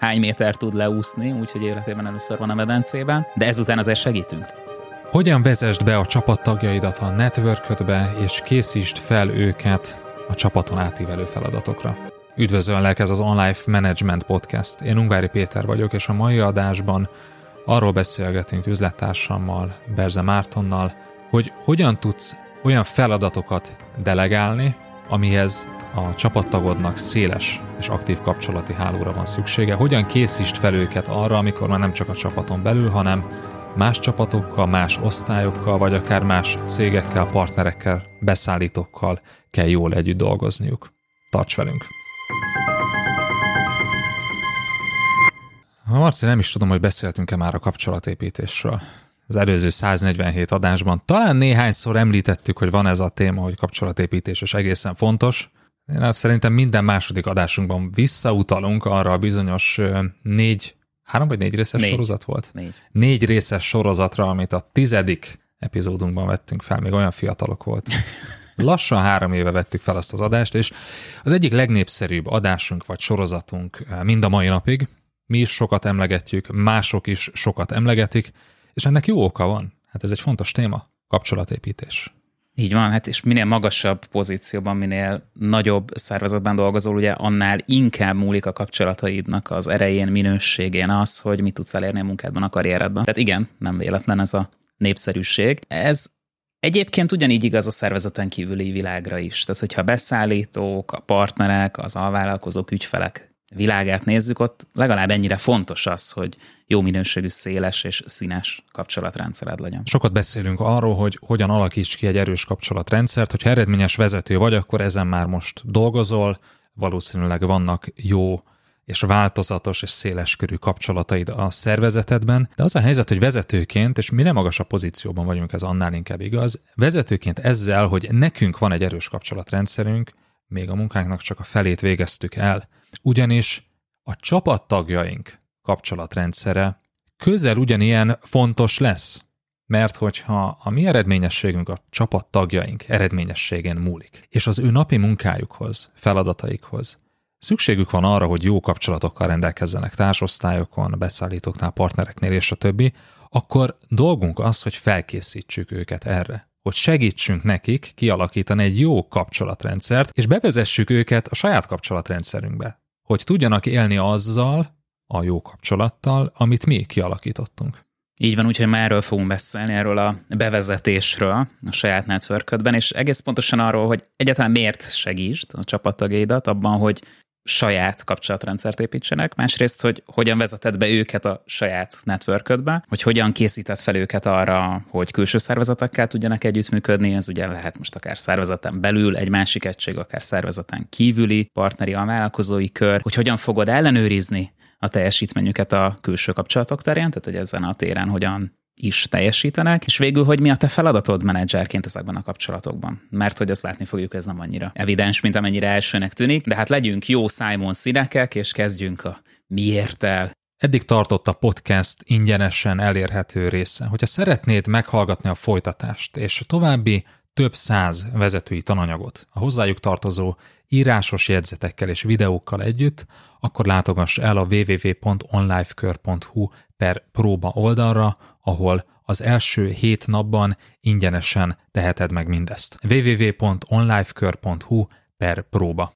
hány méter tud leúszni, úgyhogy életében először van a medencében, de ezután azért segítünk. Hogyan vezesd be a csapattagjaidat a networködbe, és készítsd fel őket a csapaton átívelő feladatokra. Üdvözöllek, ez az Online Management Podcast. Én Ungvári Péter vagyok, és a mai adásban arról beszélgetünk üzlettársammal, Berze Mártonnal, hogy hogyan tudsz olyan feladatokat delegálni, amihez a csapattagodnak széles és aktív kapcsolati hálóra van szüksége. Hogyan készítsd fel őket arra, amikor már nem csak a csapaton belül, hanem más csapatokkal, más osztályokkal, vagy akár más cégekkel, partnerekkel, beszállítókkal kell jól együtt dolgozniuk. Tarts velünk! Marci, nem is tudom, hogy beszéltünk-e már a kapcsolatépítésről. Az előző 147 adásban talán néhányszor említettük, hogy van ez a téma, hogy kapcsolatépítés, és egészen fontos. Én azt szerintem minden második adásunkban visszautalunk arra a bizonyos négy, három vagy négy részes négy. sorozat volt? Négy. Négy részes sorozatra, amit a tizedik epizódunkban vettünk fel, még olyan fiatalok volt. Lassan három éve vettük fel azt az adást, és az egyik legnépszerűbb adásunk vagy sorozatunk mind a mai napig. Mi is sokat emlegetjük, mások is sokat emlegetik, és ennek jó oka van. Hát ez egy fontos téma, kapcsolatépítés. Így van, hát és minél magasabb pozícióban, minél nagyobb szervezetben dolgozol, ugye annál inkább múlik a kapcsolataidnak az erején, minőségén az, hogy mit tudsz elérni a munkádban, a karrieredben. Tehát igen, nem véletlen ez a népszerűség. Ez Egyébként ugyanígy igaz a szervezeten kívüli világra is. Tehát, hogyha beszállítók, a partnerek, az alvállalkozók, ügyfelek világát nézzük, ott legalább ennyire fontos az, hogy jó minőségű, széles és színes kapcsolatrendszered legyen. Sokat beszélünk arról, hogy hogyan alakíts ki egy erős kapcsolatrendszert, hogyha eredményes vezető vagy, akkor ezen már most dolgozol, valószínűleg vannak jó és változatos és széles körű kapcsolataid a szervezetedben, de az a helyzet, hogy vezetőként, és mi nem magasabb pozícióban vagyunk, ez annál inkább igaz, vezetőként ezzel, hogy nekünk van egy erős kapcsolatrendszerünk, még a munkánknak csak a felét végeztük el, ugyanis a csapattagjaink kapcsolatrendszere közel ugyanilyen fontos lesz, mert hogyha a mi eredményességünk a csapattagjaink eredményességén múlik, és az ő napi munkájukhoz, feladataikhoz szükségük van arra, hogy jó kapcsolatokkal rendelkezzenek társosztályokon, beszállítóknál, partnereknél és a többi, akkor dolgunk az, hogy felkészítsük őket erre hogy segítsünk nekik kialakítani egy jó kapcsolatrendszert, és bevezessük őket a saját kapcsolatrendszerünkbe, hogy tudjanak élni azzal, a jó kapcsolattal, amit mi kialakítottunk. Így van, úgyhogy már erről fogunk beszélni, erről a bevezetésről a saját networködben, és egész pontosan arról, hogy egyáltalán miért segítsd a csapattagjaidat abban, hogy saját kapcsolatrendszert építsenek, másrészt, hogy hogyan vezeted be őket a saját networködbe, hogy hogyan készíted fel őket arra, hogy külső szervezetekkel tudjanak együttműködni, ez ugye lehet most akár szervezeten belül egy másik egység, akár szervezeten kívüli partneri a vállalkozói kör, hogy hogyan fogod ellenőrizni a teljesítményüket a külső kapcsolatok terén, tehát hogy ezen a téren hogyan is teljesítenek, és végül, hogy mi a te feladatod menedzserként ezekben a kapcsolatokban. Mert hogy azt látni fogjuk, ez nem annyira evidens, mint amennyire elsőnek tűnik, de hát legyünk jó Simon színekek, és kezdjünk a miért el. Eddig tartott a podcast ingyenesen elérhető része. Hogyha szeretnéd meghallgatni a folytatást, és további több száz vezetői tananyagot a hozzájuk tartozó írásos jegyzetekkel és videókkal együtt, akkor látogass el a www.onlifekör.hu per próba oldalra, ahol az első hét napban ingyenesen teheted meg mindezt. www.onlifekör.hu per próba.